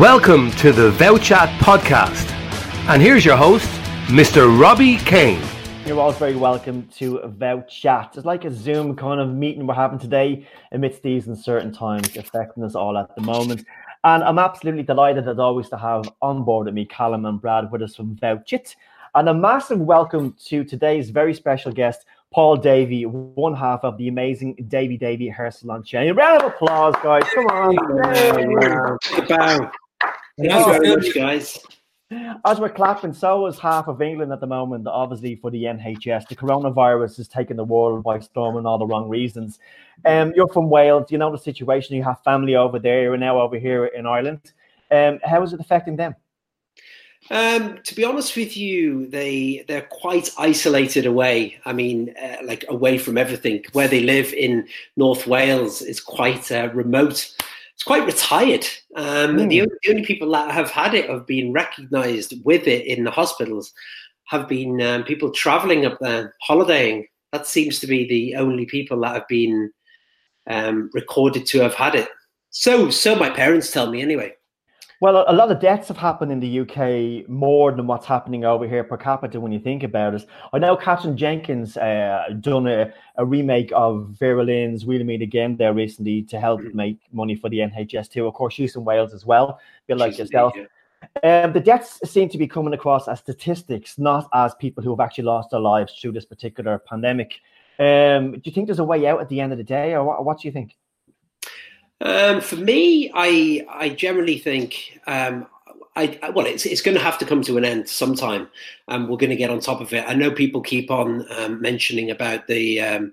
Welcome to the VouChat podcast. And here's your host, Mr. Robbie Kane. You're all very welcome to VouChat. It's like a Zoom kind of meeting we're having today amidst these uncertain times affecting us all at the moment. And I'm absolutely delighted as always to have on board with me Callum and Brad with us from VouchIt. And a massive welcome to today's very special guest, Paul Davey, one half of the amazing Davey Davey Hair Salon chain. A round of applause, guys. Come on. Bow. Thank you very much, guys. As we're clapping, so is half of England at the moment, obviously, for the NHS. The coronavirus is taking the world by storm and all the wrong reasons. Um, you're from Wales, you know the situation. You have family over there, you're now over here in Ireland. Um, how is it affecting them? Um, to be honest with you, they they're quite isolated away. I mean, uh, like away from everything. Where they live in North Wales is quite uh, remote it's quite retired. Um, mm. the, only, the, only, people that have had it have been recognised with it in the hospitals have been um, people travelling up there, holidaying. That seems to be the only people that have been um, recorded to have had it. So, so my parents tell me anyway. Well, a lot of deaths have happened in the UK more than what's happening over here per capita when you think about it. I know Katherine Jenkins uh, done a, a, remake of Vera Lynn's We'll Meet Again there recently to help mm. make money for the NHS too. Of course, she's in Wales as well, a bit like yourself. Um, the deaths seem to be coming across as statistics, not as people who have actually lost their lives through this particular pandemic. Um, do you think there's a way out at the end of the day, or what, what do you think? Um, for me, I I generally think um, I, well, it's it's going to have to come to an end sometime, and we're going to get on top of it. I know people keep on um, mentioning about the um,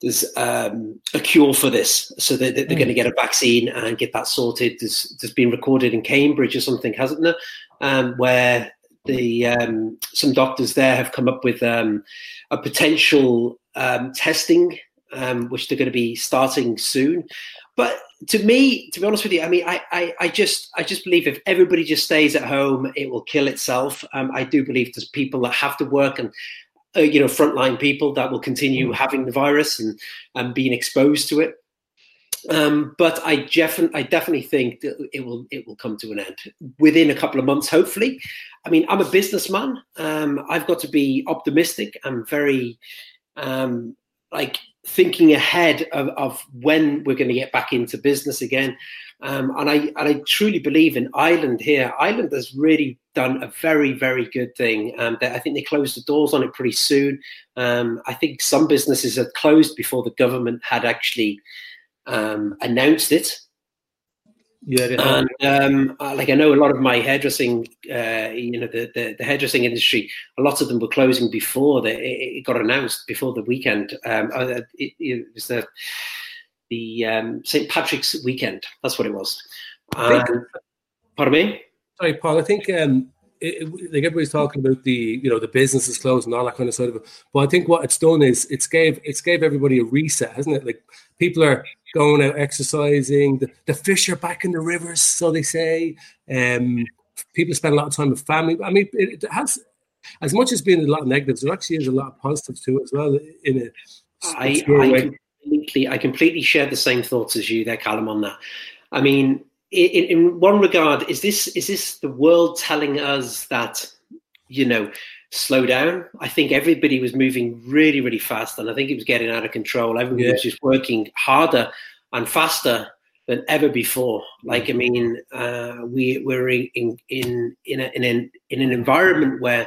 there's um, a cure for this, so that they're, they're mm. going to get a vaccine and get that sorted. There's, there's been recorded in Cambridge or something, hasn't there? Um, where the um, some doctors there have come up with um, a potential um, testing, um, which they're going to be starting soon. But to me, to be honest with you, I mean, I, I, I, just, I just believe if everybody just stays at home, it will kill itself. Um, I do believe there's people that have to work and, uh, you know, frontline people that will continue mm. having the virus and and being exposed to it. Um, but I, defi- I definitely think that it will it will come to an end within a couple of months, hopefully. I mean, I'm a businessman. Um, I've got to be optimistic. I'm very um, like thinking ahead of, of when we're going to get back into business again. Um, and I and I truly believe in Ireland here. Ireland has really done a very very good thing. Um, I think they closed the doors on it pretty soon. Um, I think some businesses had closed before the government had actually um, announced it. Yeah, and um, like I know a lot of my hairdressing, uh, you know, the, the, the hairdressing industry, a lot of them were closing before the, it, it got announced before the weekend. Um, uh, it, it, was the the um, St Patrick's weekend. That's what it was. Um, pardon me. Sorry, Paul. I think um, it, like everybody's talking about the you know the businesses closed and all that kind of sort of. But I think what it's done is it's gave it's gave everybody a reset, hasn't it? Like people are going out exercising. The, the fish are back in the rivers, so they say. Um, people spend a lot of time with family. I mean, it, it has as much as being a lot of negatives, there actually is a lot of positives too as well. In a, I, I completely, I completely share the same thoughts as you there, Callum. On that, I mean, in, in one regard, is this is this the world telling us that you know slow down. I think everybody was moving really, really fast, and I think it was getting out of control. Everybody yeah. was just working harder and faster than ever before. Like, I mm-hmm. mean, uh, we we're in in in, in, a, in, an, in an environment where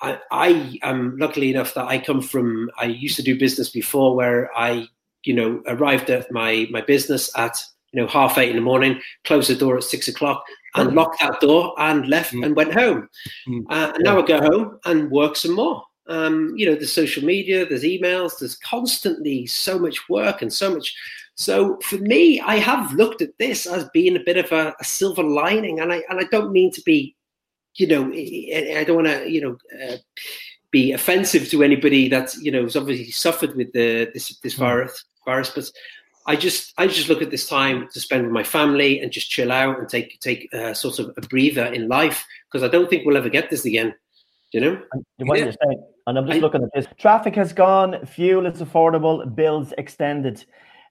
I, I am luckily enough that I come from. I used to do business before, where I, you know, arrived at my my business at you know half eight in the morning, closed the door at six o'clock, and locked that door and left mm. and went home. Mm. Uh, and now I go home and work some more. Um, you know, there's social media, there's emails, there's constantly so much work and so much. So for me, I have looked at this as being a bit of a, a silver lining, and I and I don't mean to be, you know, I don't want to, you know. Uh, be offensive to anybody that you know has obviously suffered with the this this mm. virus virus but I just I just look at this time to spend with my family and just chill out and take take uh, sort of a breather in life because I don't think we'll ever get this again. You know what yeah. you're saying, and I'm just I, looking at this. Traffic has gone, fuel is affordable, bills extended.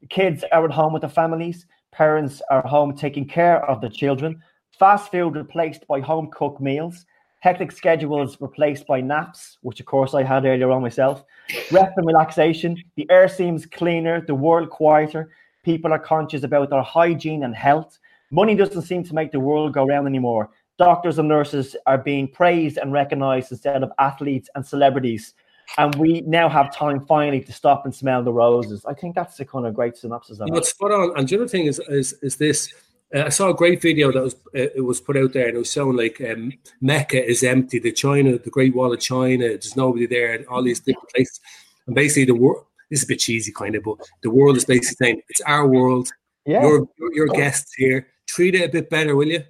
Kids are at home with their families. Parents are home taking care of the children. Fast food replaced by home cooked meals. Hectic schedules replaced by naps, which of course I had earlier on myself. Rest and relaxation. The air seems cleaner, the world quieter. People are conscious about their hygiene and health. Money doesn't seem to make the world go round anymore. Doctors and nurses are being praised and recognized instead of athletes and celebrities. And we now have time finally to stop and smell the roses. I think that's a kind of great synopsis of it. What's spot on. And the other thing is is, is this. I saw a great video that was uh, it was put out there, and it was showing like um, Mecca is empty, the China, the Great Wall of China, there's nobody there, and all these different places. And basically, the world. This is a bit cheesy, kind of, but the world is basically saying it's our world. Yeah. Your your, your guests here. Treat it a bit better, will you?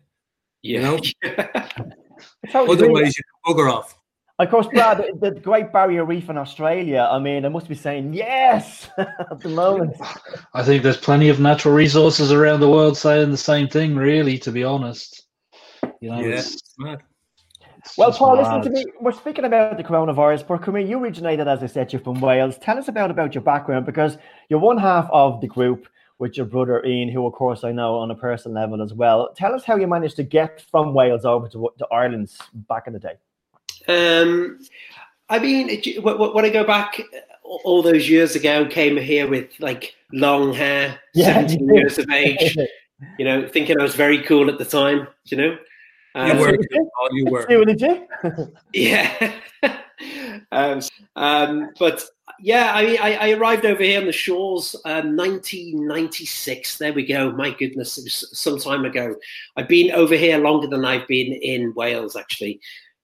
Yeah. You know? Otherwise, you can bugger off. Of course, Brad, the, the, Great Barrier Reef in Australia, I mean, they must be saying yes at the moment. I think there's plenty of natural resources around the world saying the same thing, really, to be honest. You know, yeah, it's. It's well, Paul, mad. listen to me. We're speaking about the coronavirus, but come you originated, as I said, you're from Wales. Tell us about, about your background because you're one half of the group with your brother Ian, who, of course, I know on a personal level as well. Tell us how you managed to get from Wales over to, to Ireland back in the day. Um, I mean, it, when I go back all those years ago, came here with like long hair, yeah, 17 years of age, you know, thinking I was very cool at the time, you know. Um, you were. Oh, you were. Did you? yeah. um, um, but yeah, I mean, I, I, arrived over here on the shores, um, 1996. There we go. My goodness, it was some time ago. I've been over here longer than I've been in Wales, actually.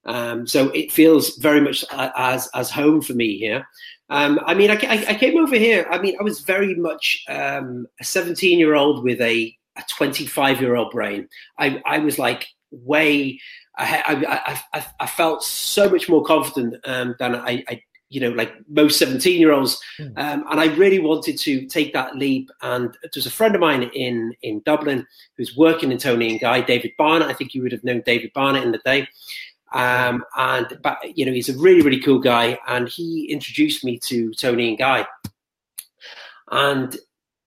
Um, so it feels very much as as home for me here. Um, I mean, I, I, came over here. I mean, I was very much um, a 17 year old with a, a 25 year old brain. I, I was like way. I, I, I, felt so much more confident um, than I, I, you know, like most 17 year olds. Mm. Um, and I really wanted to take that leap. And there's a friend of mine in, in Dublin who's working in Toni and Guy, David Barnett. I think you would have known David Barnett in the day. Um, and but you know he's a really really cool guy, and he introduced me to Toni and Guy. And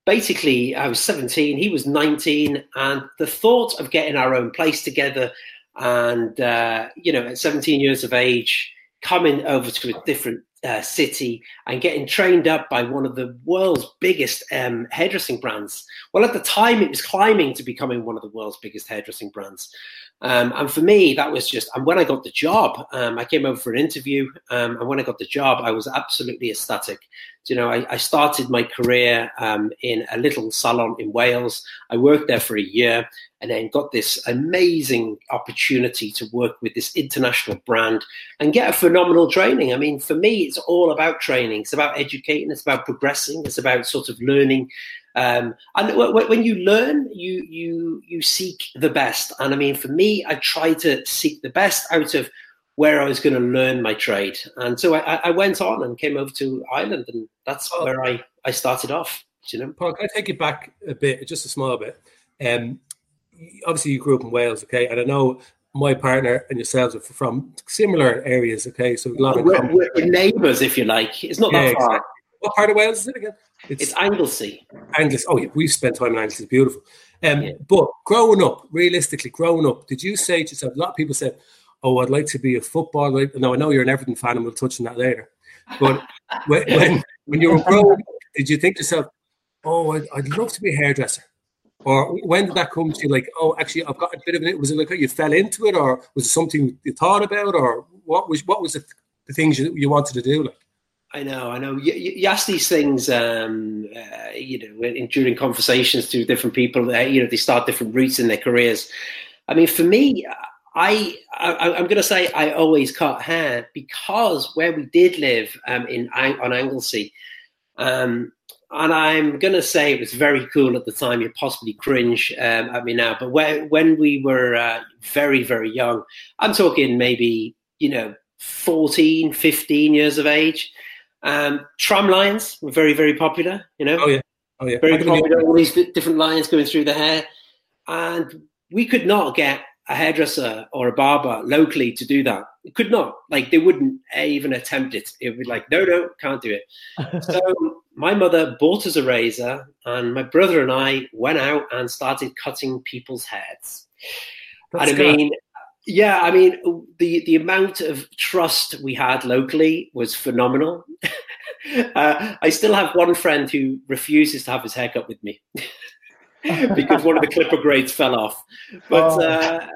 basically, I was 17, he was 19, and the thought of getting our own place together, and uh, you know, at 17 years of age, coming over to a different uh, city and getting trained up by one of the world's biggest um, hairdressing brands. Well, at the time, it was climbing to becoming one of the world's biggest hairdressing brands. Um, and for me, that was just, and when I got the job, um, I came over for an interview. Um, and when I got the job, I was absolutely ecstatic. You know, I, I started my career um, in a little salon in Wales. I worked there for a year and then got this amazing opportunity to work with this international brand and get a phenomenal training. I mean, for me, it's all about training. It's about educating. It's about progressing. It's about sort of learning um, and when you learn, you you you seek the best. And I mean, for me, I try to seek the best out of where I was going to learn my trade. And so I, I went on and came over to Ireland, and that's oh. where I, I started off. You know, Paul, can I take you back a bit, just a small bit? Um, obviously, you grew up in Wales, okay, and I know my partner and yourselves are from similar areas, okay. So a lot we're, we're neighbours, if you like. It's not yeah, that far. Exactly. What part of Wales is it again? It's, it's Anglesey. Anglesey. Oh yeah, we've spent time in Anglesey. It's beautiful. Um, yeah. But growing up, realistically, growing up, did you say to yourself? A lot of people said, "Oh, I'd like to be a footballer." No, I know you're an Everton fan, and we'll touch on that later. But when, when, when you were growing, up, did you think to yourself, "Oh, I'd, I'd love to be a hairdresser"? Or when did that come to you? Like, oh, actually, I've got a bit of it. Was it like you fell into it, or was it something you thought about, or what was what was it, the things you, you wanted to do? Like, I know, I know. You, you ask these things, um, uh, you know, in, during conversations to different people. Uh, you know, they start different routes in their careers. I mean, for me, I, I am going to say I always cut hair because where we did live um, in on Anglesey, um, and I'm going to say it was very cool at the time. You possibly cringe um, at me now, but when when we were uh, very very young, I'm talking maybe you know 14, 15 years of age um, tram lines were very, very popular. You know, oh yeah, oh yeah, very popular. All these different lines going through the hair, and we could not get a hairdresser or a barber locally to do that. It could not. Like they wouldn't even attempt it. It would be like, no, no, can't do it. so my mother bought us a razor, and my brother and I went out and started cutting people's heads. and I mean, yeah, I mean, the the amount of trust we had locally was phenomenal. uh, I still have one friend who refuses to have his haircut with me because one of the clipper grades fell off. But oh. uh,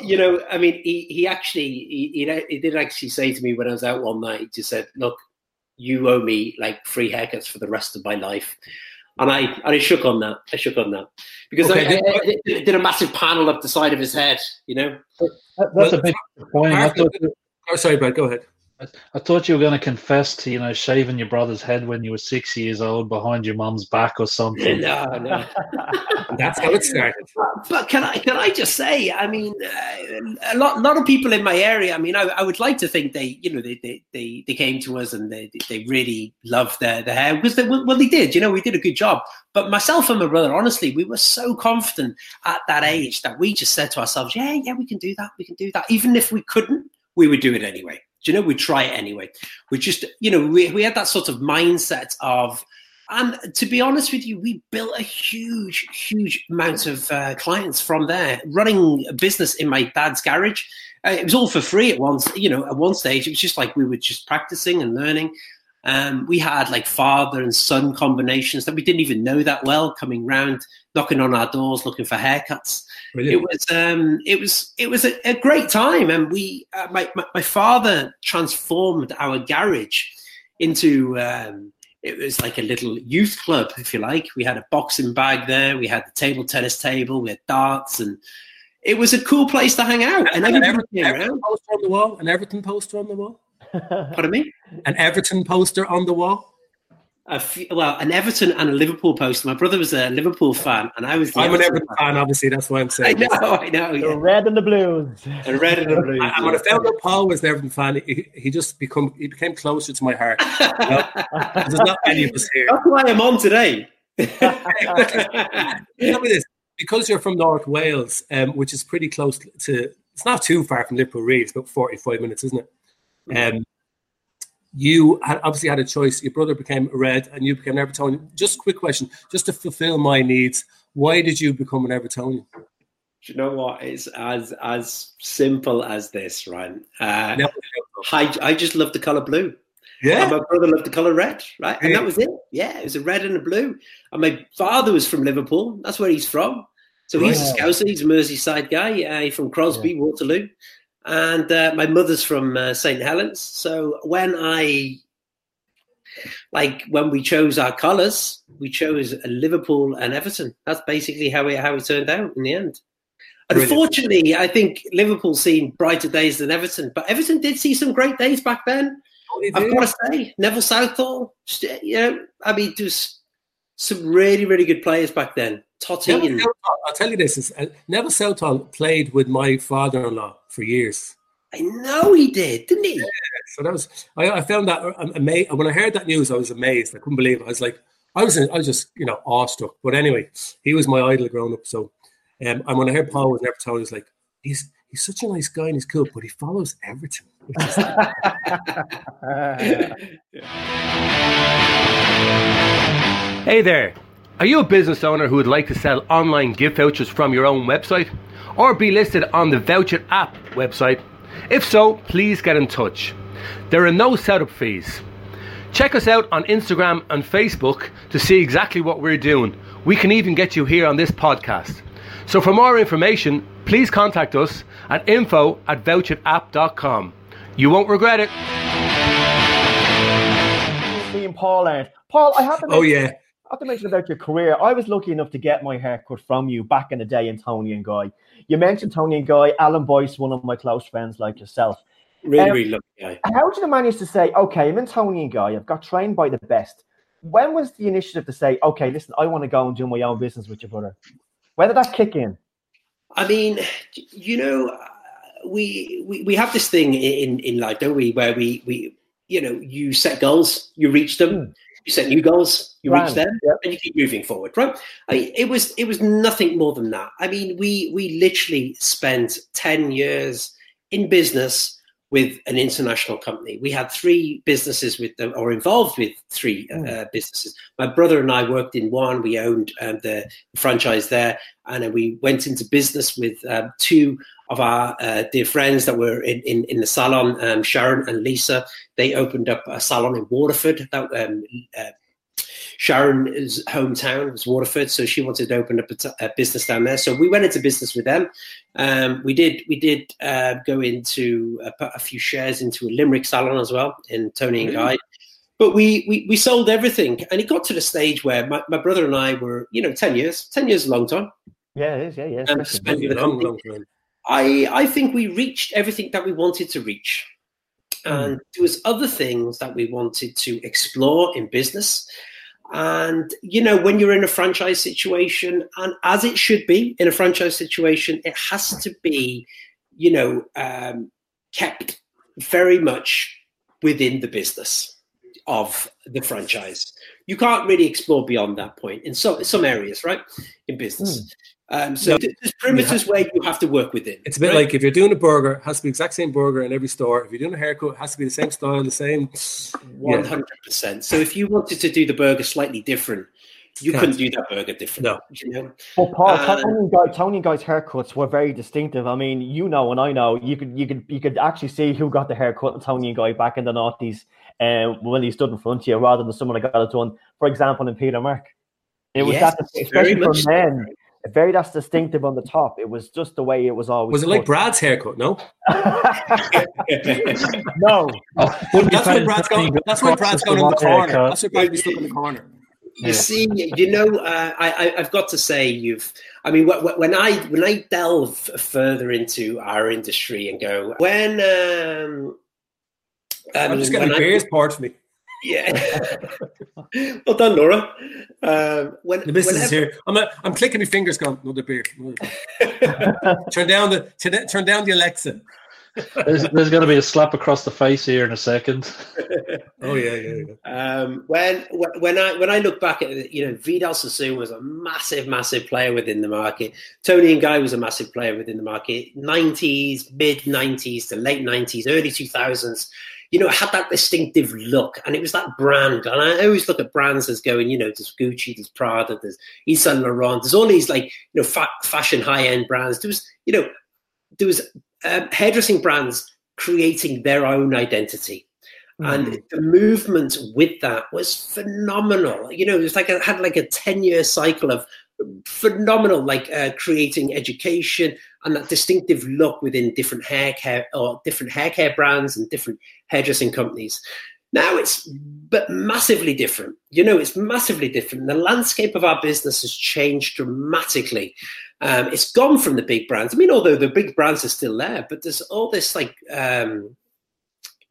you know, I mean, he he actually he, he, he did actually say to me when I was out one night. He just said, "Look, you owe me like free haircuts for the rest of my life." And I, and I shook on that. I shook on that because okay. I, I, I, did a massive panel up the side of his head. You know, that, that's well, a bit disappointing. Oh, sorry, Brad. Go ahead. I thought you were going to confess to you know shaving your brother's head when you were six years old behind your mum's back or something. No, no, that's how it started. But can I can I just say? I mean, uh, a lot lot of people in my area. I mean, I, I would like to think they you know they they, they, they came to us and they they really loved their, their hair because they well they did. You know, we did a good job. But myself and my brother, honestly, we were so confident at that age that we just said to ourselves, "Yeah, yeah, we can do that. We can do that." Even if we couldn't, we would do it anyway you know, we try it anyway. We just, you know, we, we had that sort of mindset of, and to be honest with you, we built a huge, huge amount of uh, clients from there. Running a business in my dad's garage, uh, it was all for free at once. You know, at one stage, it was just like we were just practicing and learning. Um, we had like father and son combinations that we didn't even know that well coming round, knocking on our doors, looking for haircuts. Brilliant. It was um, it was it was a, a great time, and we uh, my, my, my father transformed our garage into um, it was like a little youth club, if you like. We had a boxing bag there, we had the table tennis table, we had darts, and it was a cool place to hang out. And, and an Everton, Everton poster on the wall, an Everton poster on the wall. Pardon me? An Everton poster on the wall few, well, an Everton and a Liverpool poster. My brother was a Liverpool fan, and I was. I'm Everton an Everton fan. fan. obviously. That's why I'm saying. I know, I know. Yeah. The red and the blues. The red and the blues. And when I found out Paul was an Everton fan, he, he just become he became closer to my heart. You know? There's not many of us here. That's why I'm on today. Tell me this: because you're from North Wales, um, which is pretty close to. It's not too far from Liverpool. Really, it's about 45 minutes, isn't it? Um, you had obviously had a choice. Your brother became red, and you became an Evertonian. Just a quick question, just to fulfil my needs. Why did you become an Evertonian? Do you know what? It's as as simple as this, right? Uh, I I just love the color blue. Yeah. And my brother loved the color red, right? And that was it. Yeah, it was a red and a blue. And my father was from Liverpool. That's where he's from. So he's a Scouser. He's a Merseyside guy. Uh, he's from Crosby, yeah. Waterloo and uh, my mother's from uh, St Helens. So when I like when we chose our colours, we chose Liverpool and Everton. That's basically how it how it turned out in the end. Brilliant. Unfortunately, I think Liverpool seen brighter days than Everton, but Everton did see some great days back then. Oh, I've got to say, Neville Southall, you know, I mean, there's some really, really good players back then. Totti. And... I'll tell you this: is, uh, Neville Southall played with my father-in-law for years. I know he did, didn't he? Yeah, so that was I, I found that uh, amazing. When I heard that news, I was amazed. I couldn't believe it. I was like, I was, I was just you know awestruck. But anyway, he was my idol growing up. So, um, and when I heard Paul was an Everton, I was like, he's he's such a nice guy and he's cool, but he follows Everton. hey there. Are you a business owner who would like to sell online gift vouchers from your own website or be listed on the Voucher app website? If so, please get in touch. There are no setup fees. Check us out on Instagram and Facebook to see exactly what we're doing. We can even get you here on this podcast. So for more information, please contact us at info at voucherapp.com. You won't regret it. Me and Paul and Paul, I have to. Oh yeah. Have to mention about your career. I was lucky enough to get my haircut from you back in the day in Toni and Guy. You mentioned Toni and Guy, Alan Boyce, one of my close friends like yourself. Really, um, really lucky guy. How did you manage to say, okay, I'm in Toni and Guy, I've got trained by the best? When was the initiative to say, okay, listen, I want to go and do my own business with your brother? When did that kick in? I mean, you know, we we, we have this thing in, in life, don't we, where we, we you know, you set goals, you reach them. Mm you set new goals, you reach them, yep. and you keep moving forward, right? I mean, it was it was nothing more than that. I mean, we we literally spent ten years in business with an international company. We had three businesses with them, or involved with three uh, businesses. My brother and I worked in one. We owned um, the franchise there, and then we went into business with um, two of our uh, dear friends that were in, in, in the salon, um, Sharon and Lisa. They opened up a salon in Waterford that um, uh, Sharon's hometown was Waterford, so she wanted to open up a, a business down there. So we went into business with them. Um, we did we did uh, go into uh, put a few shares into a Limerick salon as well in Toni and Guy. But we, we we sold everything, and it got to the stage where my, my brother and I were, you know, ten years. Ten years is a long time. Yeah, it is. Yeah, yeah. Um, long, long time. I I think we reached everything that we wanted to reach, and there was other things that we wanted to explore in business. And you know, when you're in a franchise situation, and as it should be in a franchise situation, it has to be, you know, um, kept very much within the business of the franchise. You can't really explore beyond that point in some some areas, right? In business. Um, so No. th- there's perimeters where you have to work within. It's a bit right? like if you're doing a burger, it has to be the exact same burger in every store. If you're doing a haircut, it has to be the same style, the same. One hundred percent. So if you wanted to do the burger slightly different, you Can't. couldn't do that burger different. No. you know. Well, Paul, Uh, Toni and Guy, Toni and Guy's haircuts were very distinctive. I mean, you know, and I know, you could, you could, you could actually see who got the haircut of Toni and Guy back in the nineties, uh, when he stood in front of you, rather than someone that got it done. For example, in Peter Mark, it was Yes, that, especially for men. so. Men, very that's distinctive on the top. It was just the way it was always. Was it like cut. Brad's haircut? No, no, Oh, wouldn't that's you why Brad's going. That's why Brad's going in the Haircut? corner. That's why Brad's stuck in the corner. You see, you know, uh, I, I, I've got to say, you've. I mean, wh- wh- when I when I delve further into our industry and go when. Um, I I'm mean, just when getting I- beers poured for me. Yeah. well done, Laura. Um, when The missus is here. I'm, a, I'm clicking my fingers, going another beer. Another beer. turn down the turn, turn down the Alexa. There's, there's going to be a slap across the face here in a second. Oh yeah, yeah, yeah. Um, when when- when I when I look back at it, you know, Vidal Sassoon was a massive, massive player within the market. Toni and Guy was a massive player within the market. Nineties, mid nineties to late nineties, early two thousands. You know, it had that distinctive look, and it was that brand. And I always look at brands as going, you know, there's Gucci, there's Prada, there's Yves Saint Laurent, there's all these like you know fa- fashion high end brands. There was, you know, there was um, hairdressing brands creating their own identity and the movement with that was phenomenal. You know, it was like it had like a ten year cycle of phenomenal, like uh, creating education and that distinctive look within different hair care or different hair care brands and different hairdressing companies. Now it's but massively different. You know, it's massively different. The landscape of our business has changed dramatically. Um, it's gone from the big brands. I mean, although the big brands are still there, but there's all this like um,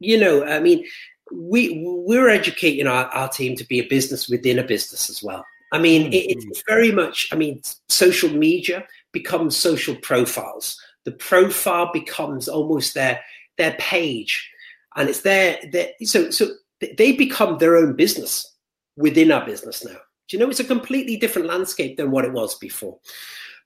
you know, I mean, we we're educating our, our team to be a business within a business as well. I mean, it, it's very much. I mean, social media becomes social profiles. The profile becomes almost their their page, and it's their, their so so they become their own business within our business now. Do you know? It's a completely different landscape than what it was before.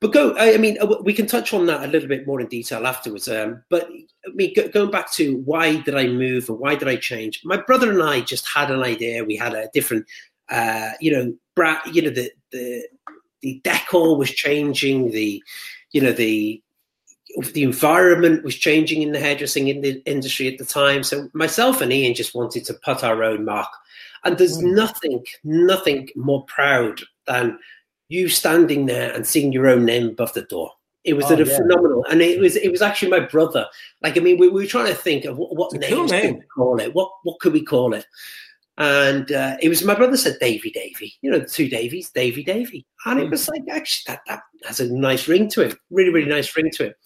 But go. I I mean, uh, we can touch on that a little bit more in detail afterwards. Um, but I mean, go, going back to why did I move and why did I change? My brother and I just had an idea. We had a different, uh, you know, bra- you know, the the the decor was changing. The, you know, the the environment was changing in the hairdressing in the industry at the time. So myself and Ian just wanted to put our own mark. And there's Mm. nothing, nothing more proud than you standing there and seeing your own name above the door. It was Oh, a yeah. phenomenal, and it was it was actually my brother. Like I mean, we, we were trying to think of what, what cool names could name. we call it. What what could we call it? And uh, it was my brother said Davey Davey. You know, the two Davies, Davey Davey, and it was like actually that that has a nice ring to it. Really really nice ring to it.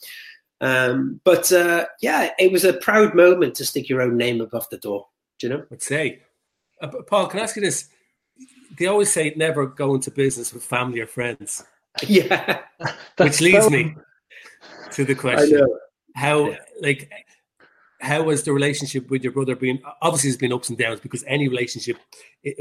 Um, but uh, yeah, it was a proud moment to stick your own name above the door. Do you know? I'd say. Uh, Paul, can I ask you this? They always say never go into business with family or friends, Yeah, which leads so- me to the I question: know. How, like, how was the relationship with your brother been? Obviously, there's been ups and downs because any relationship it,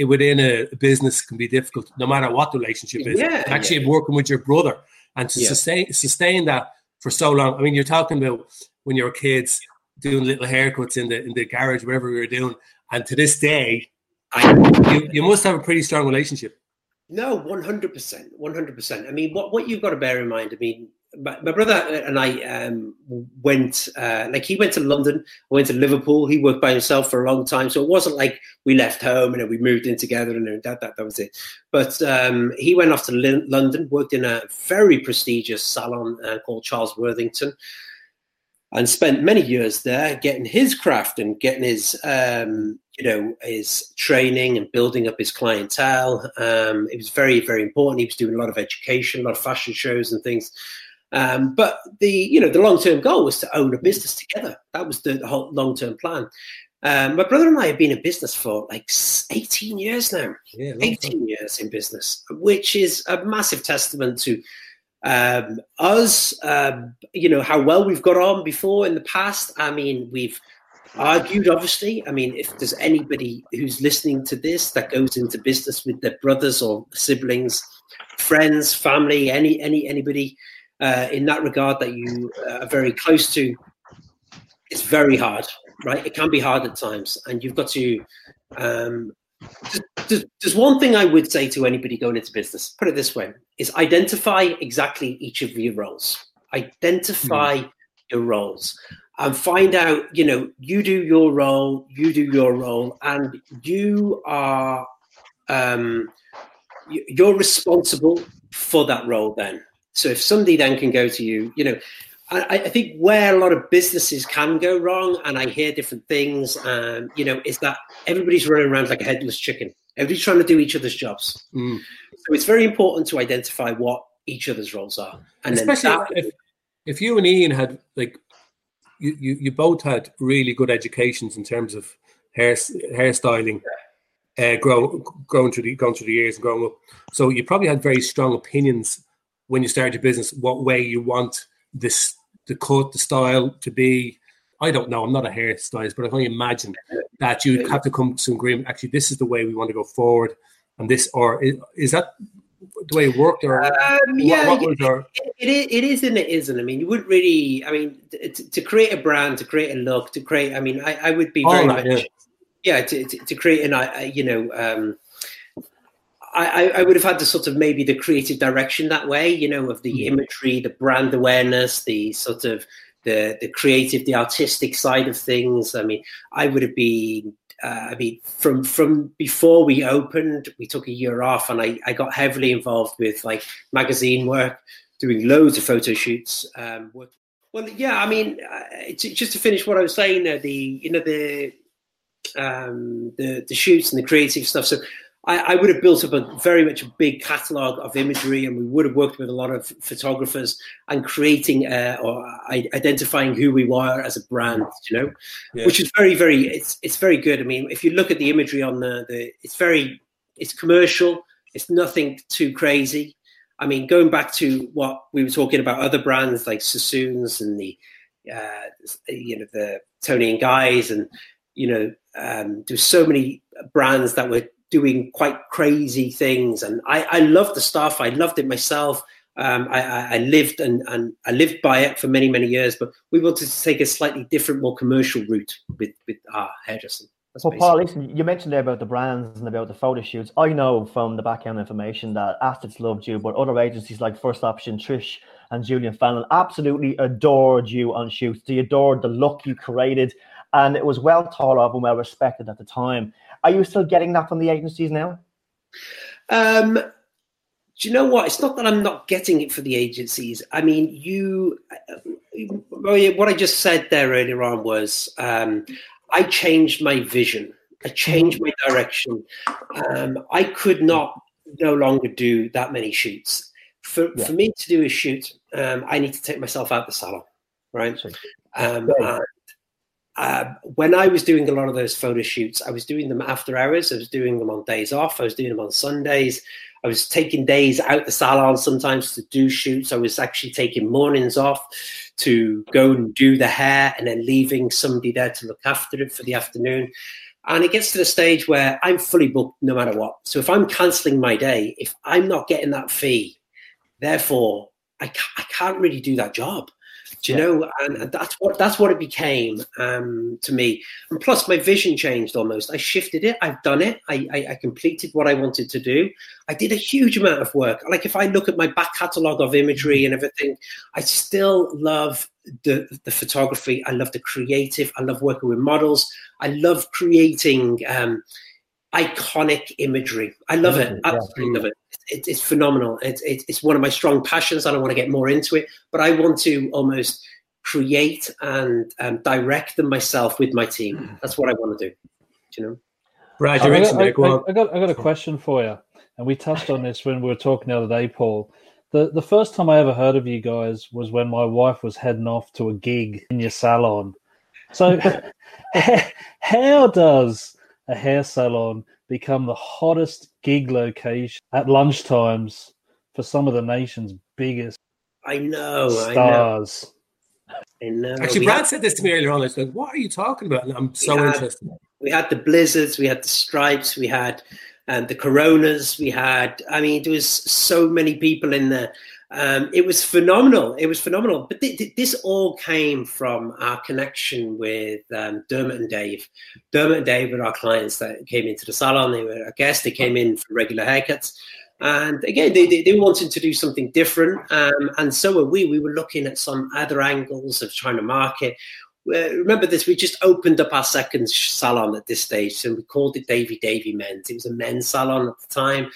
it, within a business can be difficult, no matter what the relationship is. Yeah, Actually, yeah. working with your brother and to Yeah. sustain sustain that for so long. I mean, you're talking about when you were kids, doing little haircuts in the in the garage, wherever we were doing. And to this day, I, you, you must have a pretty strong relationship. No, one hundred percent, one hundred percent. I mean, what what you've got to bear in mind. I mean, my, my brother and I um, went uh, like he went to London, I went to Liverpool. He worked by himself for a long time, so it wasn't like we left home and then we moved in together and that that that was it. But um, he went off to London, worked in a very prestigious salon uh, called Charles Worthington, and spent many years there getting his craft and getting his um, you know his training and building up his clientele. Um, it was very very important. He was doing a lot of education, a lot of fashion shows and things. Um, but the you know the long term goal was to own a business together. That was the, the whole long term plan. Um, my brother and I have been in business for like 18 years now. Yeah, 18 years in business, which is a massive testament to um, us, um, you know, how well we've got on before in the past. I mean, we've argued, obviously. I mean, if there's anybody who's listening to this that goes into business with their brothers or siblings, friends, family, any any anybody uh, in that regard that you uh, are very close to, it's very hard, right? It can be hard at times, and you've got to. Um, there's, there's one thing I would say to anybody going into business. Put it this way: is identify exactly each of your roles. Identify mm. your roles and find out. You know, you do your role, you do your role, and you are um, you're responsible for that role. Then so if somebody then can go to you, you know, I, I, think where a lot of businesses can go wrong, and I hear different things, um, you know, is that everybody's running around like a headless chicken. Everybody's trying to do each other's jobs. Mm. So it's very important to identify what each other's roles are, and especially that, if, if you and Ian had like you, you, you both had really good educations in terms of hair hairstyling. Uh, grow, growing through the going through the years and growing up, so you probably had very strong opinions when you start your business what way you want this the cut, the style to be. I don't know. I'm not a hairstylist, but I can imagine that you'd have to come to some agreement. Actually, this is the way we want to go forward, and this or is, is that the way it worked, or um, yeah, what, what our... it, it, it is and it isn't. I mean, you wouldn't really. I mean, to, to, create a brand, to create a look, to create. I mean, I, I would be very right, much. Yeah, yeah to, to, to, create an, you know, um, I, I, would have had the sort of maybe the creative direction that way, you know, of the mm-hmm. imagery, the brand awareness, the sort of the the creative, the artistic side of things. I mean, I would have been. Uh, I mean, from from before we opened, we took a year off, and I, I got heavily involved with like magazine work, doing loads of photo shoots. Um, well, yeah, I mean, uh, just to finish what I was saying there, the you know the um, the the shoots and the creative stuff. So I, I, would have built up a very much a big catalog of imagery, and we would have worked with a lot of photographers and creating uh, or identifying who we were as a brand. You know, yeah. which is very, very it's it's very good. I mean, if you look at the imagery on the the, it's very it's commercial. It's nothing too crazy. I mean, going back to what we were talking about, other brands like Sassoons and the uh, you know the Toni and Guys, and you know, um, there's so many brands that were doing quite crazy things. And I, I loved the stuff. I loved it myself. Um, I, I, lived and, and I lived by it for many, many years, but we wanted to take a slightly different, more commercial route with, with our hairdressing. That's well, Paul, listen, you mentioned there about the brands and about the photo shoots. I know from the background information that Assets loved you, but other agencies like First Option, Trish, and Julian Fallon absolutely adored you on shoots. They adored the look you created, and it was well thought of and well respected at the time. Are you still getting that from the agencies now? Um, do you know what? It's not that I'm not getting it for the agencies. I mean, you. What I just said there earlier on was um, I changed my vision. I changed my direction. Um, I could not no longer do that many shoots. For yeah. for me to do a shoot, um, I need to take myself out the salon, right? Um, uh, when I was doing a lot of those photo shoots, I was doing them after hours. I was doing them on days off. I was doing them on Sundays. I was taking days out the salon sometimes to do shoots. I was actually taking mornings off to go and do the hair and then leaving somebody there to look after it for the afternoon. And it gets to the stage where I'm fully booked no matter what. So if I'm cancelling my day, if I'm not getting that fee, therefore I can't really do that job. Do you yeah. know? And that's what that's what it became um, to me. And plus, my vision changed almost. I shifted it. I've done it. I, I, I, completed what I wanted to do. I did a huge amount of work. Like if I look at my back catalogue of imagery and everything, I still love the the photography. I love the creative. I love working with models. I love creating. Um, iconic imagery. I love it. Absolutely yeah. love it. It. It's phenomenal. It's, it's one of my strong passions. I don't want to get more into it, but I want to almost create and um, direct them myself with my team. That's what I want to do. You know, Brad, I, got, I, I, I, got I got a question for you, and we touched on this when we were talking the other day, Paul. The the first time I ever heard of you guys was when my wife was heading off to a gig in your salon. So, how does a hair salon become the hottest gig location at lunchtimes for some of the nation's biggest I know stars. I know. Actually, Brad had, said this to me earlier on. I was like, "What are you talking about?" And I'm so had, interested. We had the blizzards, we had the Strypes, we had and um, the coronas, we had. I mean, there was so many people in there. Um, it was phenomenal. It was phenomenal. But th- th- this all came from our connection with um, Dermot and Dave. Dermot and Dave were our clients that came into the salon. They were a guest. They came in for regular haircuts. And again, they, they, they wanted to do something different. Um, and so were we. We were looking at some other angles of trying to market. Uh, remember this, we just opened up our second salon at this stage. So we called it Davey Davey Men's. It was a men's salon at the time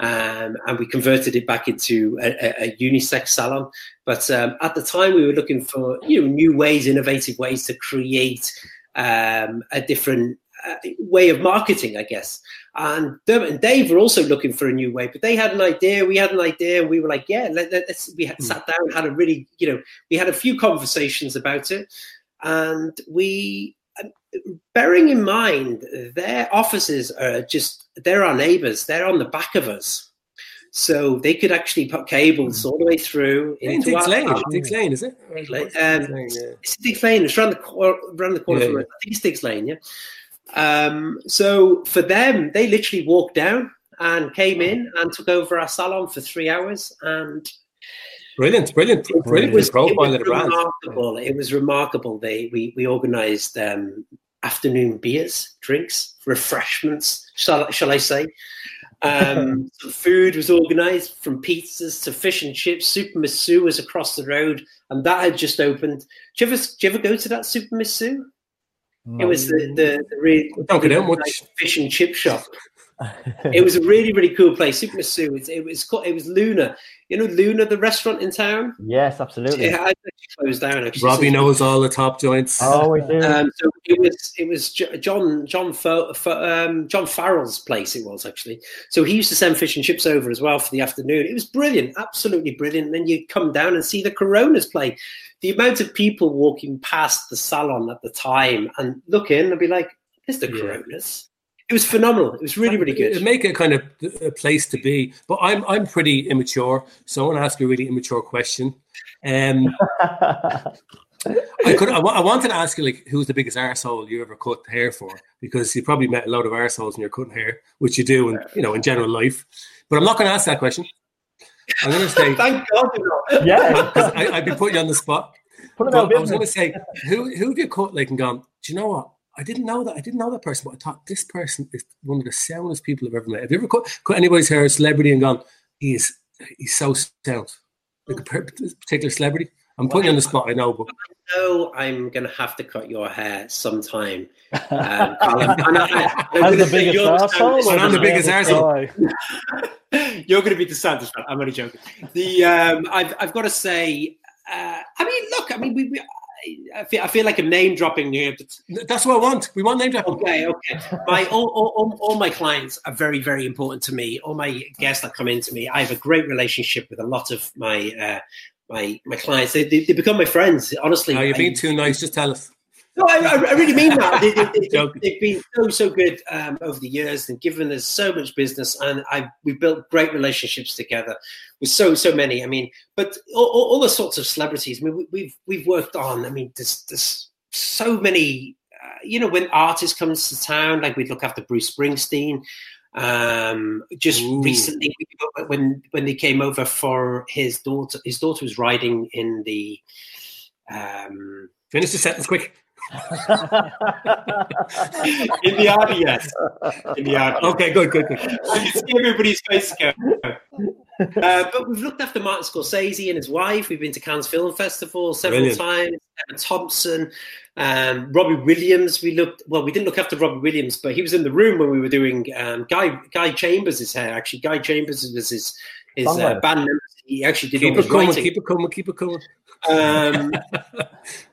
um, and we converted it back into a, a, unisex salon. But um, at the time, we were looking for you know new ways, innovative ways to create um, a different uh, way of marketing, I guess. And Dermot and Dave were also looking for a new way, but they had an idea, we had an idea, and we were like, yeah, let, us we had mm. sat down, had a really, you know, we had a few conversations about it, and we bearing in mind their offices are just they're our neighbors they're on the back of us so they could actually put cables all the way through into Digges Lane. Digges Lane, is it? Um, Lane, yeah. It's Digges Lane. It's around the corner. Around the corner. Yeah, yeah. I think it's Digges Lane. Yeah. Um, so for them, they literally walked down and came in and took over our salon for three hours, and Brilliant, brilliant, brilliant. It was, profile it was remarkable. It was remarkable. They we we organised um, afternoon beers, drinks, refreshments. Shall shall I say? Um, food was organised from pizzas to fish and chips. Super Miss Sue was across the road, and that had just opened. Do you ever, do you ever go to that Super Miss Sue? No. It was the the, the really, Don't get nice fish and chip shop. It was a really really cool place. Super Miss Sue. It, it was called, it was Luna. You know Luna, the restaurant in town. Yes, absolutely. It had closed down. Actually. Robbie knows all the top joints. Oh, we do. Um, so it was it was John John Fo, um, John Farrell's place. It was actually. So he used to send fish and chips over as well for the afternoon. It was brilliant, absolutely brilliant. And then you come down and see the Coronas play. The amount of people walking past the salon at the time and look in and be like, "There's the Coronas." It was phenomenal. It was really, really good. It make it kind of a place to be. But I'm I'm pretty immature, so I want to ask you a really immature question. Um, I could I, I, wanted to ask you like who's the biggest arsehole you ever cut hair for because you probably met a lot of arseholes when you're cutting hair, which you do in you know in general life. But I'm not going to ask that question. I'm going to say thank God you Yeah, I, would be putting you on the spot. But I was going to say who who have you cut like and gone? Do you know what? I didn't know that. I didn't know that person, but I thought this person is one of the soundest people I've ever met. Have you ever cut, cut anybody's hair, a celebrity, and gone, he is he's so sound, like a particular celebrity? I'm putting you on the spot, I know, but I know I'm going to have to cut your hair sometime. Um, I'm the biggest arsehole. I'm the biggest arsehole. You're going to be the saddest. I'm only joking. The um, I've I've got to say. Uh, I mean, look. I mean, we, we I feel, I feel like I'm name dropping here. But... That's what I want. We want name dropping. Okay, okay. My all, all, all, my clients are very, very important to me. All my guests that come into me, I have a great relationship with a lot of my uh, my my clients. They, they, they become my friends. Honestly, are you being too nice? Just tell us. No, I, I, really mean that. They, have they, been so so good um, over the years and given us so much business, and I we built great relationships together with so so many. I mean, but all, all the sorts of celebrities. I mean, we, we've we've worked on. I mean, there's there's so many. Uh, you know, when artists come to town, like we'd look after Bruce Springsteen. Um, just Ooh. recently, when when they came over for his daughter, his daughter was riding in the Um, Finish the sentence quick. In the yes. In the Army. Okay, good, good, good. You see everybody's face go. Uh, but we've looked after Martin Scorsese and his wife. We've been to Cannes Film Festival several Brilliant. times. Emma Thompson, um, Robbie Williams. We looked well. We didn't look after Robbie Williams, but he was in the room when we were doing um, Guy Guy Chambers' hair. Actually, Guy Chambers was his his uh, band member. He actually did keep all it coming. Keep it coming. Keep it coming. Um,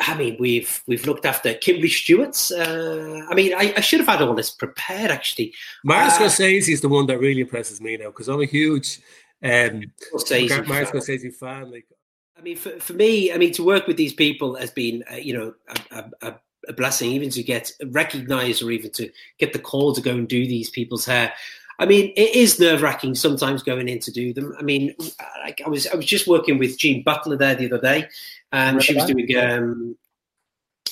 I mean, we've we've looked after Kimberly Stewart's. Uh, I mean, I, I, should have had all this prepared actually. Martin uh, Scorsese is the one that really impresses me now because I'm a huge um, Scorsese Martin Scorsese fan. Like, I mean, for, for me, I mean, to work with these people has been, uh, you know, a, a, a, blessing. Even to get recognized or even to get the call to go and do these people's hair. I mean, it is nerve wracking sometimes going in to do them. I mean, like I was I was just working with Jean Butler there the other day, and she was doing um,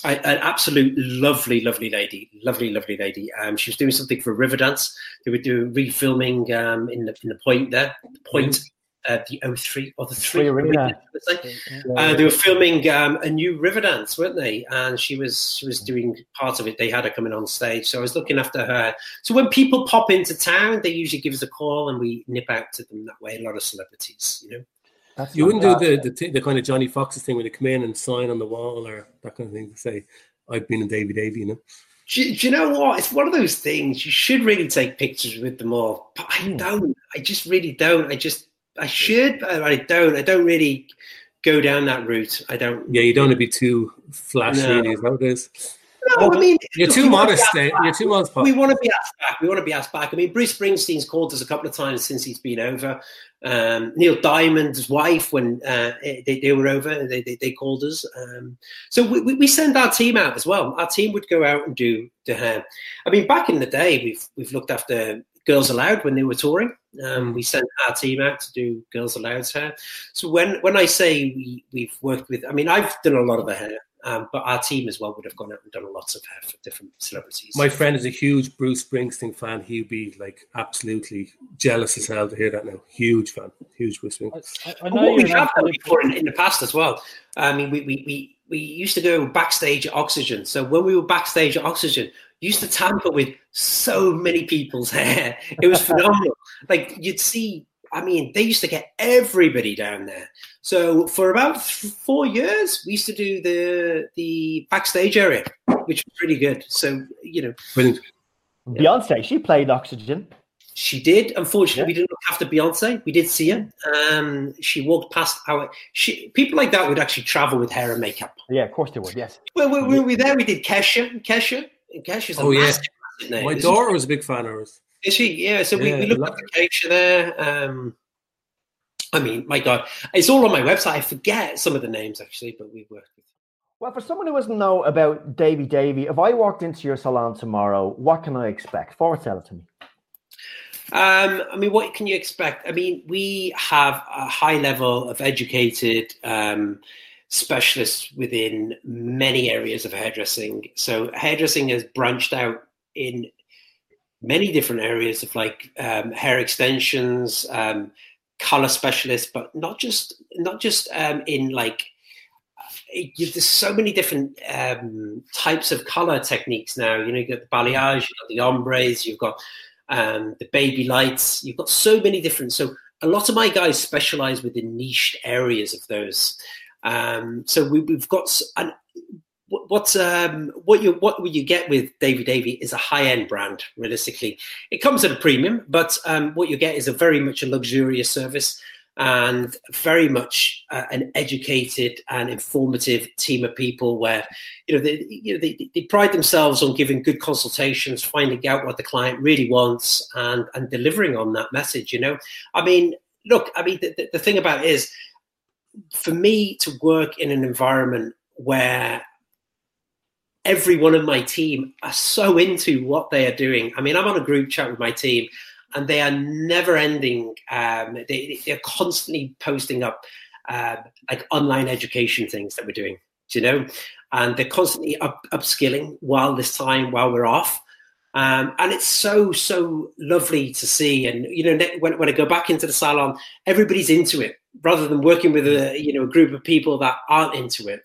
an absolute lovely, lovely lady, lovely, lovely lady. Um, she was doing something for Riverdance. They were doing refilming um, in the in the point there, the point. Mm-hmm. Uh, the O3 or the three. Arena. Uh, they were filming um, a new Riverdance, weren't they? And she was she was doing part of it. They had her coming on stage, so I was looking after her. So when people pop into town, they usually give us a call, and we nip out to them that way. A lot of celebrities, you know. That's you wouldn't do the, the, t- the kind of Johnny Fox's thing when they come in and sign on the wall or that kind of thing to say, I've been in Davey Davey, you know? Do, do, you know what? It's one of those things you should really take pictures with them all, but I hmm. don't. I just really don't. I just, I should, but I don't. I don't really go down that route. I don't. Yeah, you don't want to be too flashy, no. is that what it is? No, I mean you're too modest. You're too modest. We want to be asked back. We want to be asked back. I mean, Bruce Springsteen's called us a couple of times since he's been over. Um, Neil Diamond's wife, when uh, they, they, were over, they, they, they called us. Um, so we, we, send our team out as well. Our team would go out and do the hair. I mean, back in the day, we've we've looked after Girls Aloud when they were touring. Um, we sent our team out to do Girls Aloud's hair. So when when I say we we've worked with, I mean I've done a lot of the hair. Um, but our team as well would have gone out and done lots of hair for different celebrities. My friend is a huge Bruce Springsteen fan. He'd be like absolutely jealous as hell to hear that now. Huge fan, huge Bruce Springsteen. I, I know we have done before in, in, the past as well. I mean, we, we, we, we used to go backstage at Oxegen. So when we were backstage at Oxegen, used to tamper with so many people's hair. It was phenomenal. like you'd see I mean, they used to get everybody down there. So for about four years, we used to do the the backstage area, which was pretty good. So you know, Brilliant. Beyonce, she played Oxegen. She did. Unfortunately, yeah. we didn't look after Beyonce. We did see her. Um, she walked past our. She, people like that would actually travel with hair and makeup. Yeah, of course they would. Yes. Well, we, we were there. We did Kesha. Kesha. Kesha's a oh, massive, yeah. Name. My daughter was a big fan of hers. Is she? Yeah. So yeah, we, we looked at the Kesha there. Um, I mean, my God, it's all on my website. I forget some of the names actually, but we worked with. Well, for someone who doesn't know about Davey Davey, if I walked into your salon tomorrow, what can I expect? Forward tell it to me. Um, I mean, what can you expect? I mean, we have a high level of educated um, specialists within many areas of hairdressing. So, hairdressing has branched out in many different areas of like um, hair extensions, um, color specialists, but not just not just um, in like there's so many different um, types of color techniques now. You know, you've got the balayage, you've got the ombres, you've got um, the baby lights. You've got so many different. So a lot of my guys specialize within niche areas of those. Um, so we, have got an, what's um, what you what you get with Davey Davey is a high end brand. Realistically, it comes at a premium, but um, what you get is a very much a luxurious service and very much uh, an educated and informative team of people where you know they you know they, they pride themselves on giving good consultations finding out what the client really wants and and delivering on that message you know i mean look i mean the, the thing about it is for me to work in an environment where every one of my team are so into what they are doing. I mean, I'm on a group chat with my team, and they are never ending. Um, they, they're constantly posting up uh, like online education things that we're doing, you know, and they're constantly up, upskilling while this time while we're off. Um, and it's so so lovely to see. And you know, when, when I go back into the salon, everybody's into it. rather than working with a you know a group of people that aren't into it.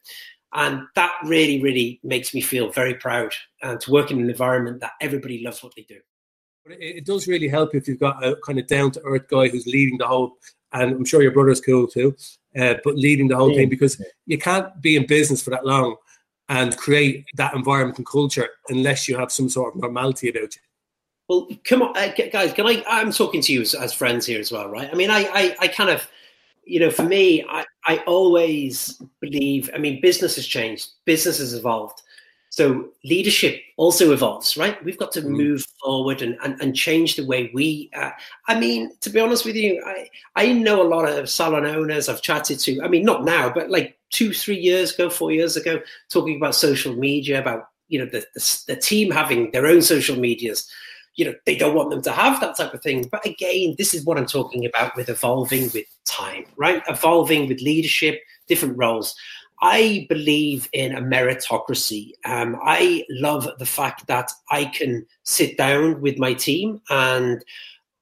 And that really, really makes me feel very proud and to work in an environment that everybody loves what they do. It, it does really help if you've got a kind of down to earth guy who's leading the whole, and I'm sure your brother's cool too, uh, but leading the whole yeah. thing because you can't be in business for that long and create that environment and culture unless you have some sort of normality about you. Well, come on, uh, guys. Can I? I'm talking to you as, as, friends here as well, right? I mean, I, I, I kind of, you know, for me, I, I always believe. I mean, business has changed, business has evolved, so leadership also evolves, right? We've got to mm. move forward and, and, and change the way we. Uh, I mean, to be honest with you, I I know a lot of salon owners I've chatted to. I mean, not now, but like two, three years ago, four years ago, talking about social media, about you know the, the, the team having their own social medias you know they don't want them to have that type of thing. But again this is what i'm talking about with evolving with time right? Evolving with leadership different roles. I believe in a meritocracy. Um, i love the fact that i can sit down with my team and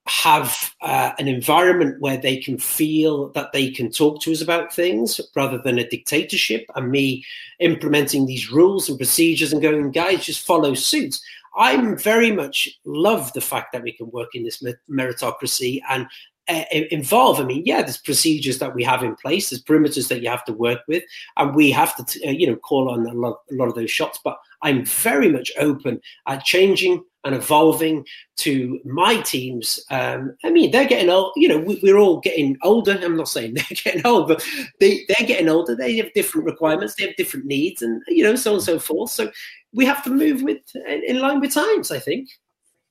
have uh, an environment where they can feel that they can talk to us about things rather than a dictatorship and me implementing these rules and procedures and going guys just follow suit I'm very much love the fact that we can work in this meritocracy and uh, involve. I mean, yeah, there's procedures that we have in place, there's perimeters that you have to work with, and we have to, uh, you know, call on a lot, a lot of those shots. But I'm very much open at changing and evolving to my teams. Um, I mean, they're getting old. You know, we, are all getting older. I'm not saying they're getting old, but they, they're getting older. They have different requirements. They have different needs, and you know, so on and so forth. So we have to move with in line with times. I think.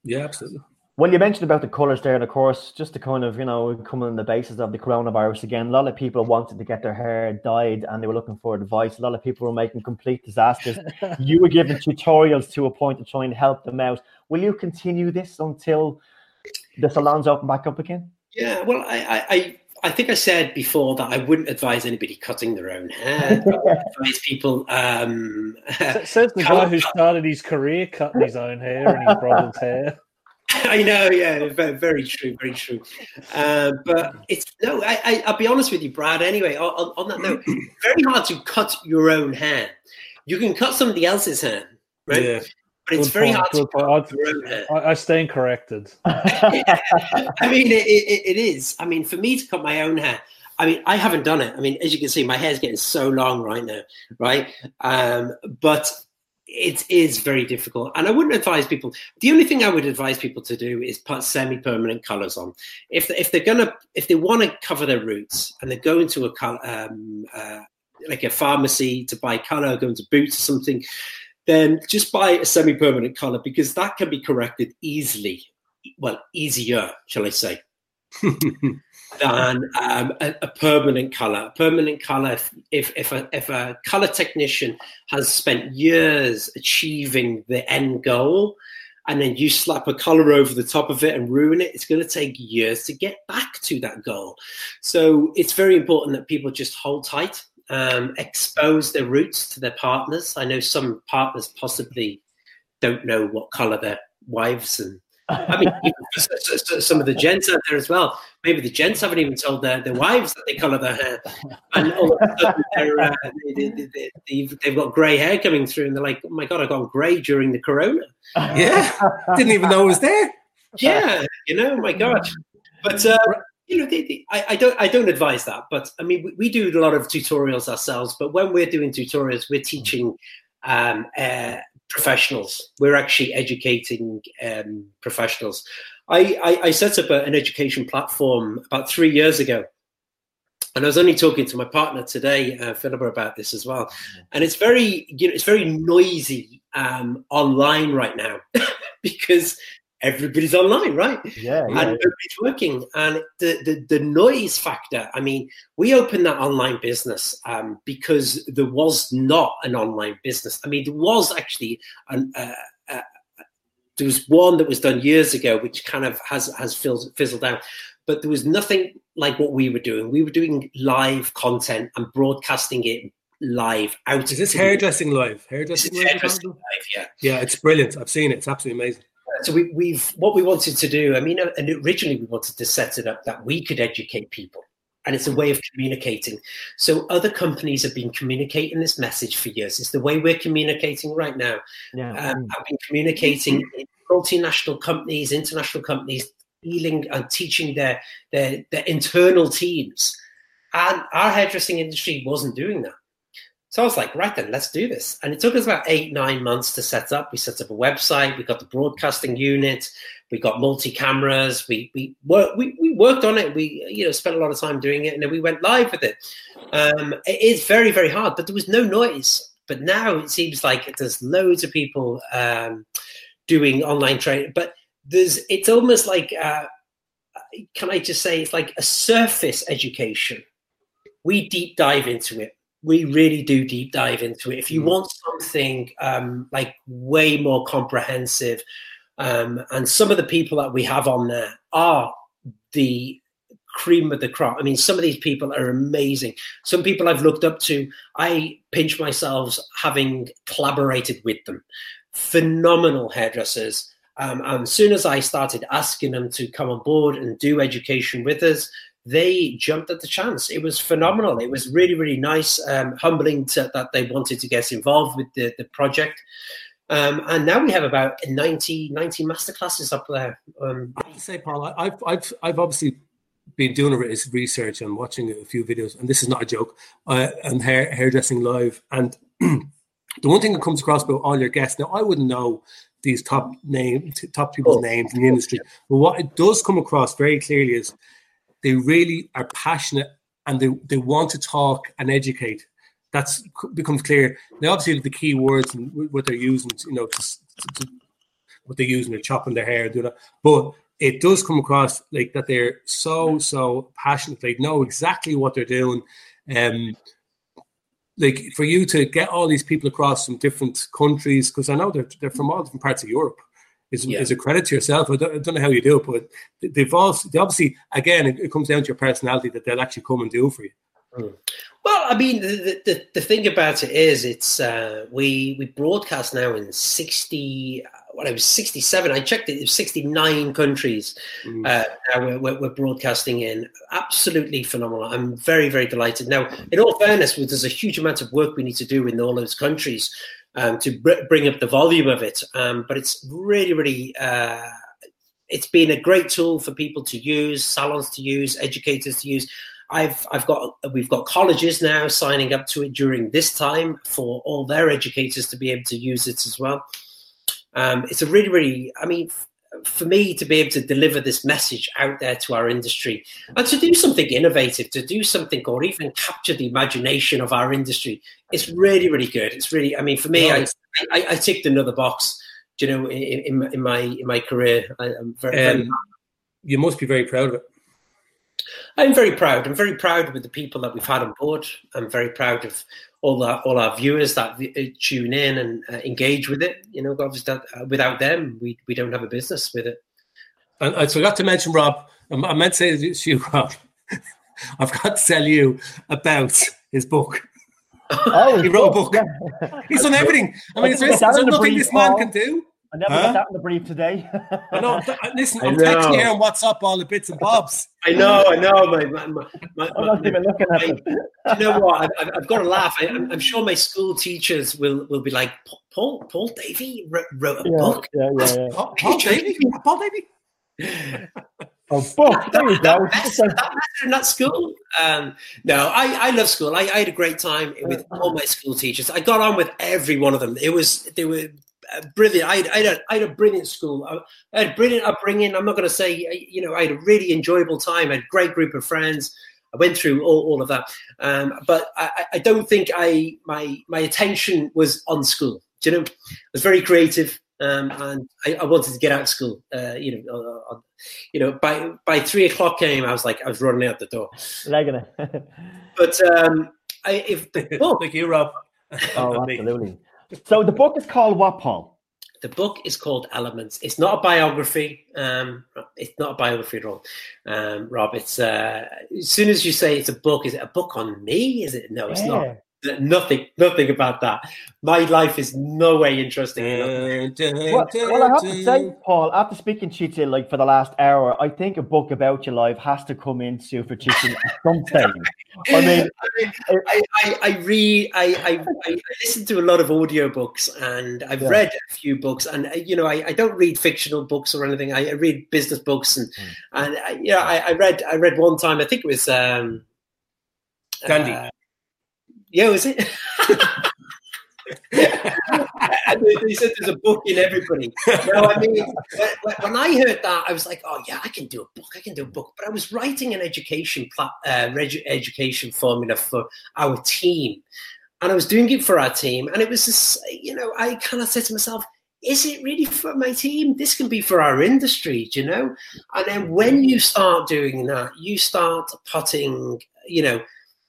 Yeah, absolutely. Well, you mentioned about the colours there, and of course, just to kind of you know come on the basis of the coronavirus again, a lot of people wanted to get their hair dyed, and they were looking for advice. A lot of people were making complete disasters. you were giving tutorials to a point to try and help them out. Will you continue this until the salons open back up again? Yeah, well, I, I, I think I said before that I wouldn't advise anybody cutting their own hair. advise people. Um, Says the guy who started his career cutting his own hair and his brother's hair. I know, yeah, very, very true, very true. Uh, but it's no, I, I, will be honest with you, Brad. Anyway, on, on that note, very hard to cut your own hair. You can cut somebody else's hair, right? Yeah. But it's good very point, hard to cut your own hair. I, I stand corrected. I mean, it, it, it is. I mean, for me to cut my own hair, I mean, I haven't done it. I mean, as you can see, my hair's getting so long right now, right? Um, but it is very difficult. And i wouldn't advise people the only thing i would advise people to do is put semi-permanent colors on. If, if they're gonna if they want to cover their roots and they go into a um, uh, like a pharmacy to buy color going to boots or something then just buy a semi-permanent color because that can be corrected easily well easier shall i say than um, a, a, permanent color. A permanent color, if if a, if a color technician has spent years achieving the end goal, and then you slap a color over the top of it and ruin it, it's going to take years to get back to that goal. So it's very important that people just hold tight, um, expose their roots to their partners. I know some partners possibly don't know what color their wives and I mean, some of the gents out there as well. Maybe the gents haven't even told their, their wives that they colour their hair, and all of a sudden they're, uh, they, have they, they, got grey hair coming through, and they're like, "Oh my god, I got grey during the corona." Yeah, didn't even know it was there. Yeah, you know, my god. But uh, you know, I, I, don't I don't advise that. But I mean, we, we, do a lot of tutorials ourselves. But when we're doing tutorials, we're teaching um, uh, professionals. We're actually educating um, professionals. I, I, I, set up a, an education platform about three years ago. And I was only talking to my partner today, uh, Philip, about this as well. And it's very, you know, it's very noisy um, online right now because everybody's online, right? Yeah, yeah. And nobody's working. And the, the, the noise factor, I mean, we opened that online business um, because there was not an online business. I mean, there was actually an, uh, uh, there was one that was done years ago, which kind of has has fizzled, fizzled out. But there was nothing like what we were doing. We were doing live content and broadcasting it live out. Is this hairdressing live? Hairdressing, live, hairdressing live? Yeah, yeah, it's brilliant. I've seen it. It's absolutely amazing so we, we've what we wanted to do. I mean, and originally we wanted to set it up that we could educate people, and it's a way of communicating. So other companies have been communicating this message for years. It's the way we're communicating right now. Yeah. Um, I've been communicating multinational companies, international companies, dealing and teaching their, their their internal teams, and our hairdressing industry wasn't doing that. So I was like, right then, let's do this. And it took us about eight, nine months to set up. We set up a website, we got the broadcasting unit, we got multi cameras, we we worked we, we worked on it. We you know spent a lot of time doing it, and then we went live with it. Um, it is very very hard, but there was no noise. But now it seems like there's loads of people um, doing online training, but there's it's almost like uh, can I just say it's like a surface education. We deep dive into it we really do deep dive into it. If you mm. want something um, like way more comprehensive, um, and some of the people that we have on there are the cream of the crop. I mean, some of these people are amazing. Some people I've looked up to, I pinch myself having collaborated with them. Phenomenal hairdressers. Um, and as soon as I started asking them to come on board and do education with us, they jumped at the chance. It was phenomenal. It was really, really nice, um, humbling to, that they wanted to get involved with the, the project. Um, and now we have about 90, 90 masterclasses up there. Um, I say, Paul, I've, I've, I've obviously been doing a research and watching a few videos, and this is not a joke, uh, and hair, hairdressing live. And the one thing that comes across about all your guests, now I wouldn't know these top name, top people's oh. names in the industry, but what it does come across very clearly is they really are passionate and they, they want to talk and educate. That's becomes clear. Now, obviously, the key words and what they're using, you know, to, to, to, what they're using, they're chopping their hair, doing that. But it does come across like that they're so so passionate. They know exactly what they're doing. Um, like for you to get all these people across from different countries, because I know they're they're from all different parts of Europe is, yeah. is a credit to yourself. I don't, I don't, know how you do it, but they've also, they obviously, again, it, it, comes down to your personality that they'll actually come and do for you. Mm. Well, I mean, the, the, the thing about it is, it's uh, we we broadcast now in sixty. Well, it was sixty-seven. I checked it. It was sixty-nine countries. Mm. Uh, now we're, we're, broadcasting in. Absolutely phenomenal. I'm very very delighted. Now, in all fairness, there's a huge amount of work we need to do in all those countries um, to br- bring up the volume of it. Um, but it's really, really, uh, it's been a great tool for people to use, salons to use, educators to use. I've I've got we've got colleges now signing up to it during this time for all their educators to be able to use it as well. Um, it's a really, really, I mean, for me to be able to deliver this message out there to our industry and to do something innovative, to do something or even capture the imagination of our industry, it's really, really good. It's really, I mean, for me, I, I, I ticked another box. You know, in, in, in my in my career, I, am very, um, very. You must be very proud of it. I'm very proud. I'm very proud with the people that we've had on board. I'm very proud of all our all our viewers that uh, tune in and uh, engage with it. You know, obviously, that, uh, without them, we we don't have a business with it. And I forgot to mention Rob. I meant to say to you, Rob. I've got to tell you about his book. Oh, he wrote a book. Yeah. He's done everything. I mean, is there, is there nothing this man can do? I never huh? got that in the brief today. I know. Listen, I'm texting here on WhatsApp all the bits and bobs. I know, I know. My, my, my, my I'm not even looking at it. You know what? I, have got to laugh. I, am sure my school teachers will, will be like, Paul Paul Davey wrote a yeah, book. Yeah, yeah, yeah. Paul, Paul Davey? Paul Davey? Oh, book. There you go. That, in that school. Um, no, I, I love school. I, I had a great time with all my school teachers. I got on with every one of them. It was they were brilliant. I had, I, had a, I had a brilliant school. I had a brilliant upbringing. I'm not going to say, you know, I had a really enjoyable time. I had a great group of friends. I went through all, all of that. Um, but I, I, don't think I my my attention was on school. Do you know? I was very creative. Um, and I, I, wanted to get out of school. Uh, you know, uh, uh, you know, by by three o'clock came, I was like, I was running out the door. Legging it. but um, I, if the book, thank you, Rob. Oh, absolutely. So the book is called what, Paul? The book is called Elements. It's not a biography. Um, it's not a biography at all, um, Rob. It's uh, as soon as you say it's a book, is it a book on me? Is it? No, it's yeah. not. Nothing, nothing about that. My life is no way interesting. well, well, I have to say, Paul, after speaking to you like for the last hour, I think a book about your life has to come into for teaching something. I mean, I, I, I, read, I, I, I, listen to a lot of audiobooks and I've yeah. read a few books and, uh, you know, I, I don't read fictional books or anything. I, I read business books and, mm. and I, you know, I, I read, I read one time, I think it was, um, Gandhi. Uh, yeah, was it? they said there's a book in everybody. You know, I mean, when, I heard that, I was like, "Oh yeah, I can do a book. I can do a book." But I was writing an education uh, education formula for our team, and I was doing it for our team, and it was just, you know, I kind of said to myself, "Is it really for my team? This can be for our industry, you know." And then when you start doing that, you start putting, you know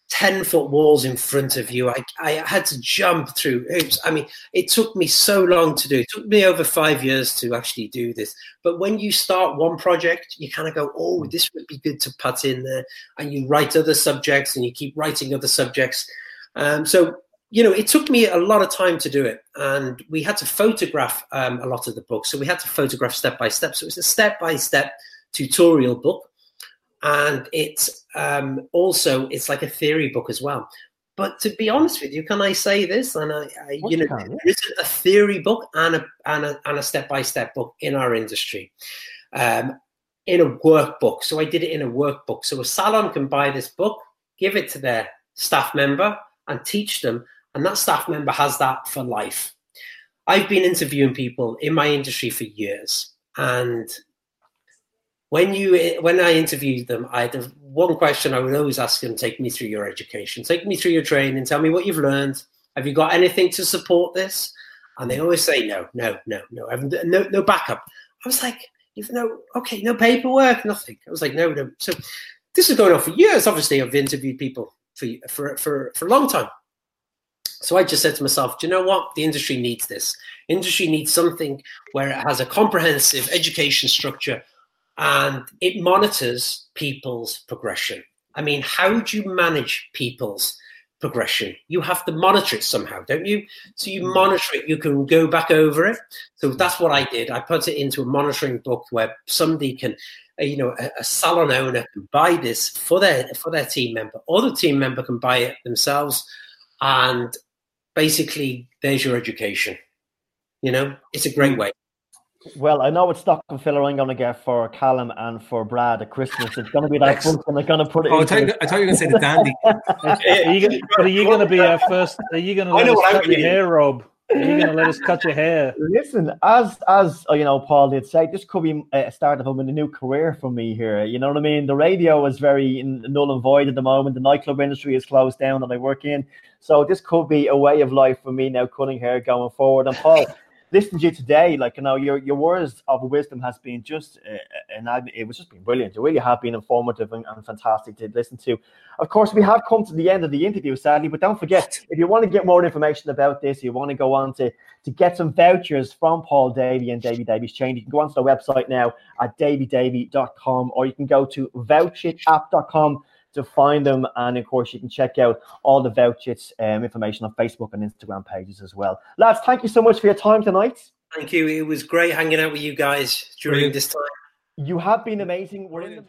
10 foot walls in front of you. I, I had to jump through hoops. I mean, it took me so long to do. It took me over five years to actually do this. But when you start one project, you kind of go, oh, this would be good to put in there. And you write other subjects and you keep writing other subjects. Um, so, you know, it took me a lot of time to do it. And we had to photograph um, a lot of the book. So we had to photograph step by step. So it's a step by step tutorial book and it's um, also it's like a theory book as well. But to be honest with you, can I say this? And I, I you know, can, yeah. there is a theory book and a and a and a step by step book in our industry, um, in a workbook. So I did it in a workbook. So a salon can buy this book, give it to their staff member, and teach them, and that staff member has that for life. I've been interviewing people in my industry for years, and when you when I interviewed them, I had one question I would always ask them: Take me through your education, take me through your training, tell me what you've learned. Have you got anything to support this? And they always say no, no, no, no, no, no backup. I was like, you've no, okay, no paperwork, nothing. I was like, no, no. So this is going on for years. Obviously, I've interviewed people for for for for a long time. So I just said to myself, do you know what? The industry needs this. Industry needs something where it has a comprehensive education structure and it monitors people's progression. I mean, how do you manage people's progression? You have to monitor it somehow, don't you? So you hmm. monitor it, you can go back over it. So hmm. that's what I did. I put it into a monitoring book where somebody can, uh, you know, a, a salon owner can buy this for their for their team member, or the team member can buy it themselves, and basically, there's your education. You know, it's a great hmm. way. Well, I know what stocking filler I'm going to get for Callum and for Brad at Christmas. It's going to be that book, and I'm going to put it. Oh, I thought, you, I thought you were going to say the dandy. are you going, are you going to be our first? Are you going to let us cut your hair, Rob? Are you going to let us cut your hair? Listen, as as uh, you know, Paul did say, this could be a start of a new career for me here. You know what I mean? The radio is very null and void at the moment. The nightclub industry is closed down that I work in, so this could be a way of life for me now, cutting hair going forward. And Paul listening to you today, like you know, your your words of wisdom has been just, uh, and it was just been brilliant. It really have been informative and, and, fantastic to listen to. Of course, we have come to the end of the interview, sadly, but don't forget if you want to get more information about this, you want to go on to to get some vouchers from Paul Davey and Davey Davey's Chain. You can go onto the website now at daveydavey.com, or you can go to vouchitapp.com to find them. And of course, you can check out all the vouchers um, information on Facebook and Instagram pages as well. Lads, thank you so much for your time tonight. Thank you. It was great hanging out with you guys during Brilliant. this time. You have been amazing. We're in the-